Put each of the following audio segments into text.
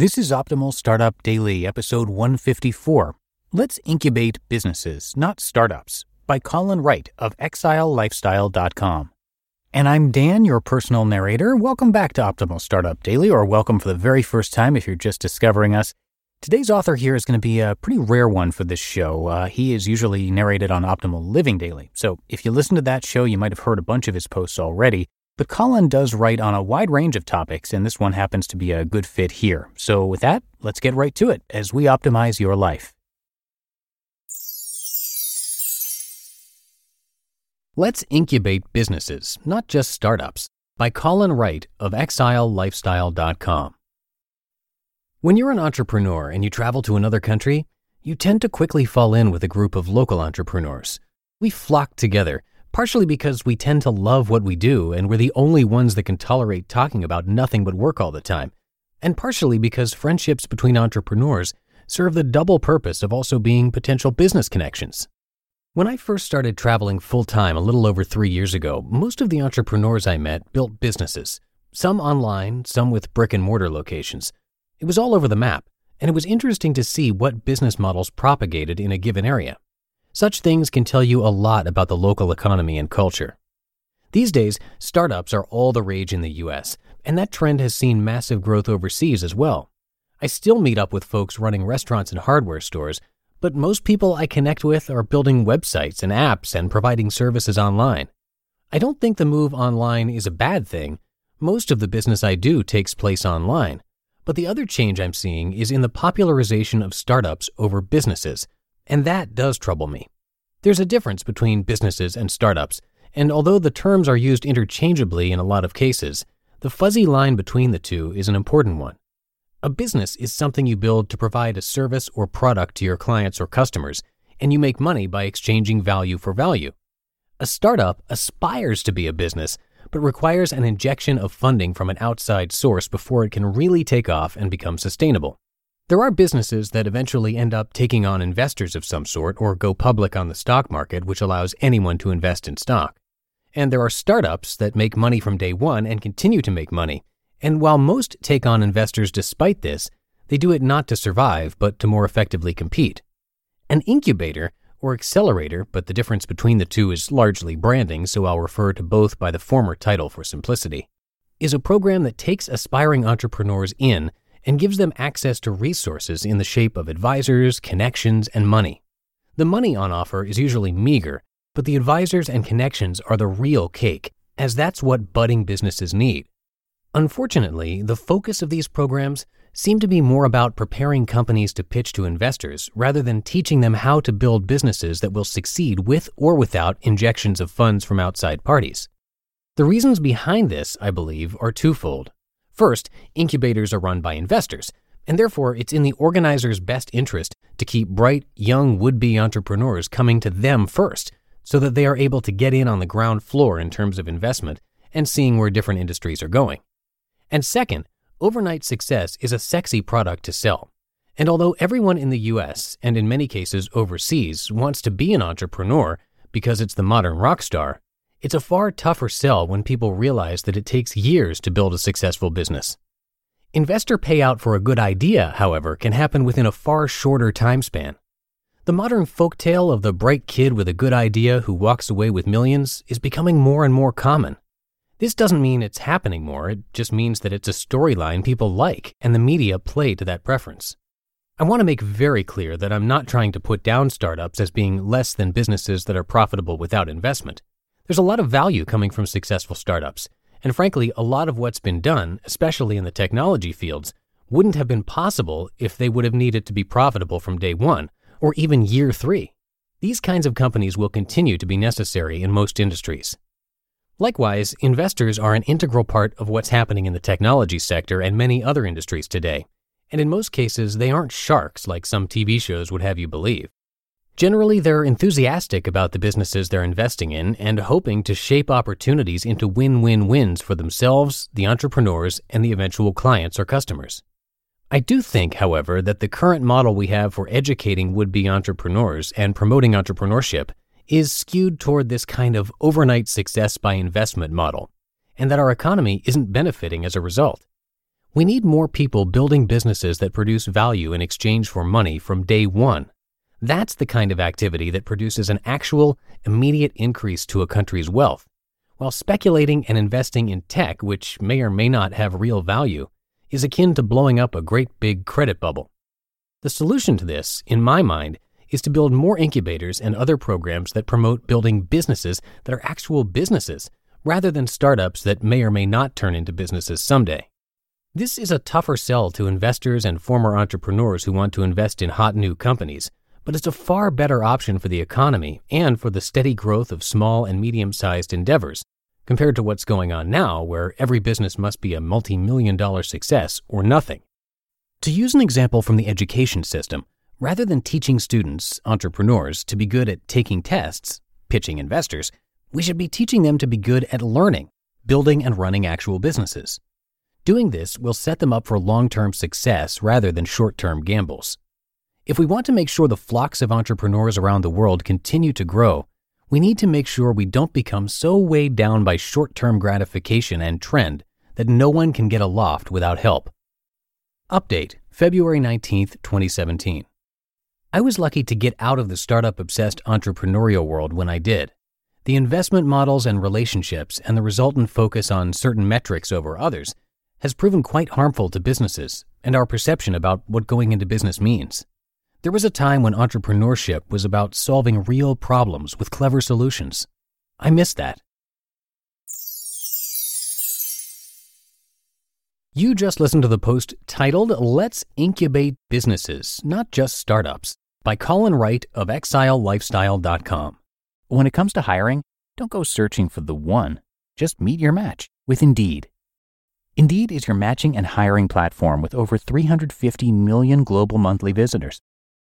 This is Optimal Startup Daily, episode 154. Let's incubate businesses, not startups, by Colin Wright of exilelifestyle.com. And I'm Dan, your personal narrator. Welcome back to Optimal Startup Daily, or welcome for the very first time if you're just discovering us. Today's author here is going to be a pretty rare one for this show. Uh, he is usually narrated on Optimal Living Daily. So if you listen to that show, you might have heard a bunch of his posts already. But Colin does write on a wide range of topics, and this one happens to be a good fit here. So, with that, let's get right to it as we optimize your life. Let's incubate businesses, not just startups, by Colin Wright of exilelifestyle.com. When you're an entrepreneur and you travel to another country, you tend to quickly fall in with a group of local entrepreneurs. We flock together partially because we tend to love what we do and we're the only ones that can tolerate talking about nothing but work all the time, and partially because friendships between entrepreneurs serve the double purpose of also being potential business connections. When I first started traveling full time a little over three years ago, most of the entrepreneurs I met built businesses, some online, some with brick and mortar locations. It was all over the map, and it was interesting to see what business models propagated in a given area. Such things can tell you a lot about the local economy and culture. These days, startups are all the rage in the US, and that trend has seen massive growth overseas as well. I still meet up with folks running restaurants and hardware stores, but most people I connect with are building websites and apps and providing services online. I don't think the move online is a bad thing. Most of the business I do takes place online. But the other change I'm seeing is in the popularization of startups over businesses and that does trouble me. There's a difference between businesses and startups, and although the terms are used interchangeably in a lot of cases, the fuzzy line between the two is an important one. A business is something you build to provide a service or product to your clients or customers, and you make money by exchanging value for value. A startup aspires to be a business, but requires an injection of funding from an outside source before it can really take off and become sustainable. There are businesses that eventually end up taking on investors of some sort or go public on the stock market, which allows anyone to invest in stock. And there are startups that make money from day one and continue to make money. And while most take on investors despite this, they do it not to survive, but to more effectively compete. An incubator, or accelerator, but the difference between the two is largely branding, so I'll refer to both by the former title for simplicity, is a program that takes aspiring entrepreneurs in and gives them access to resources in the shape of advisors, connections, and money. The money on offer is usually meager, but the advisors and connections are the real cake, as that's what budding businesses need. Unfortunately, the focus of these programs seem to be more about preparing companies to pitch to investors rather than teaching them how to build businesses that will succeed with or without injections of funds from outside parties. The reasons behind this, I believe, are twofold. First, incubators are run by investors, and therefore it's in the organizer's best interest to keep bright, young would be entrepreneurs coming to them first so that they are able to get in on the ground floor in terms of investment and seeing where different industries are going. And second, overnight success is a sexy product to sell. And although everyone in the US and in many cases overseas wants to be an entrepreneur because it's the modern rock star, it's a far tougher sell when people realize that it takes years to build a successful business. Investor payout for a good idea, however, can happen within a far shorter time span. The modern folktale of the bright kid with a good idea who walks away with millions is becoming more and more common. This doesn't mean it's happening more, it just means that it's a storyline people like, and the media play to that preference. I want to make very clear that I'm not trying to put down startups as being less than businesses that are profitable without investment. There's a lot of value coming from successful startups, and frankly, a lot of what's been done, especially in the technology fields, wouldn't have been possible if they would have needed to be profitable from day one, or even year three. These kinds of companies will continue to be necessary in most industries. Likewise, investors are an integral part of what's happening in the technology sector and many other industries today. And in most cases, they aren't sharks like some TV shows would have you believe. Generally, they're enthusiastic about the businesses they're investing in and hoping to shape opportunities into win win wins for themselves, the entrepreneurs, and the eventual clients or customers. I do think, however, that the current model we have for educating would be entrepreneurs and promoting entrepreneurship is skewed toward this kind of overnight success by investment model, and that our economy isn't benefiting as a result. We need more people building businesses that produce value in exchange for money from day one. That's the kind of activity that produces an actual, immediate increase to a country's wealth, while speculating and investing in tech, which may or may not have real value, is akin to blowing up a great big credit bubble. The solution to this, in my mind, is to build more incubators and other programs that promote building businesses that are actual businesses, rather than startups that may or may not turn into businesses someday. This is a tougher sell to investors and former entrepreneurs who want to invest in hot new companies, but it's a far better option for the economy and for the steady growth of small and medium sized endeavors, compared to what's going on now, where every business must be a multi million dollar success or nothing. To use an example from the education system, Rather than teaching students, entrepreneurs, to be good at taking tests, pitching investors, we should be teaching them to be good at learning, building, and running actual businesses. Doing this will set them up for long term success rather than short term gambles. If we want to make sure the flocks of entrepreneurs around the world continue to grow, we need to make sure we don't become so weighed down by short term gratification and trend that no one can get aloft without help. Update February 19, 2017. I was lucky to get out of the startup obsessed entrepreneurial world when I did. The investment models and relationships and the resultant focus on certain metrics over others has proven quite harmful to businesses and our perception about what going into business means. There was a time when entrepreneurship was about solving real problems with clever solutions. I miss that. You just listened to the post titled Let's Incubate Businesses, Not Just Startups by Colin Wright of ExileLifestyle.com. When it comes to hiring, don't go searching for the one. Just meet your match with Indeed. Indeed is your matching and hiring platform with over 350 million global monthly visitors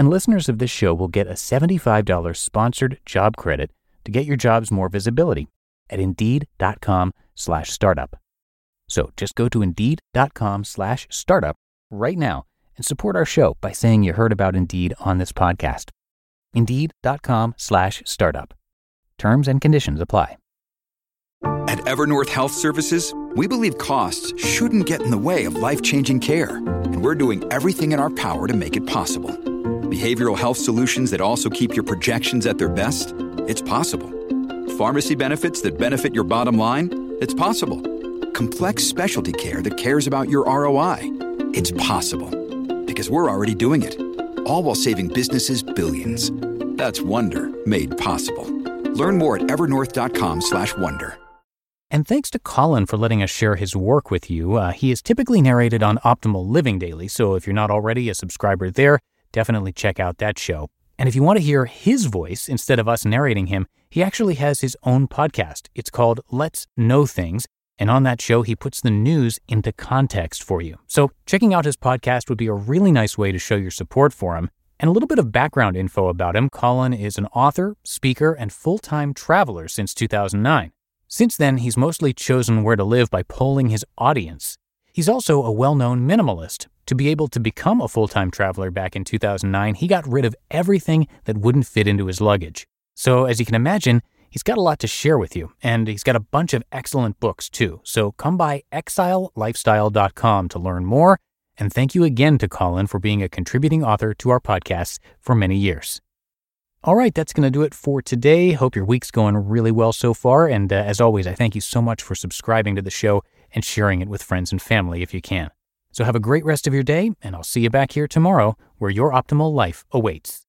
And listeners of this show will get a $75 sponsored job credit to get your jobs more visibility at indeed.com slash startup. So just go to indeed.com slash startup right now and support our show by saying you heard about Indeed on this podcast. Indeed.com slash startup. Terms and conditions apply. At Evernorth Health Services, we believe costs shouldn't get in the way of life changing care, and we're doing everything in our power to make it possible. Behavioral health solutions that also keep your projections at their best? It's possible. Pharmacy benefits that benefit your bottom line? It's possible. Complex specialty care that cares about your ROI? It's possible. Because we're already doing it all while saving businesses billions. That's Wonder made possible. Learn more at evernorth.com/wonder. And thanks to Colin for letting us share his work with you. Uh, he is typically narrated on Optimal Living Daily, so if you're not already a subscriber there, definitely check out that show. And if you want to hear his voice instead of us narrating him, he actually has his own podcast. It's called Let's Know Things, and on that show, he puts the news into context for you. So, checking out his podcast would be a really nice way to show your support for him. And a little bit of background info about him Colin is an author, speaker, and full time traveler since 2009. Since then, he's mostly chosen where to live by polling his audience. He's also a well known minimalist. To be able to become a full time traveler back in 2009, he got rid of everything that wouldn't fit into his luggage. So, as you can imagine, he's got a lot to share with you, and he's got a bunch of excellent books too. So, come by exilelifestyle.com to learn more. And thank you again to Colin for being a contributing author to our podcast for many years. All right, that's going to do it for today. Hope your week's going really well so far. And uh, as always, I thank you so much for subscribing to the show and sharing it with friends and family if you can. So have a great rest of your day, and I'll see you back here tomorrow where your optimal life awaits.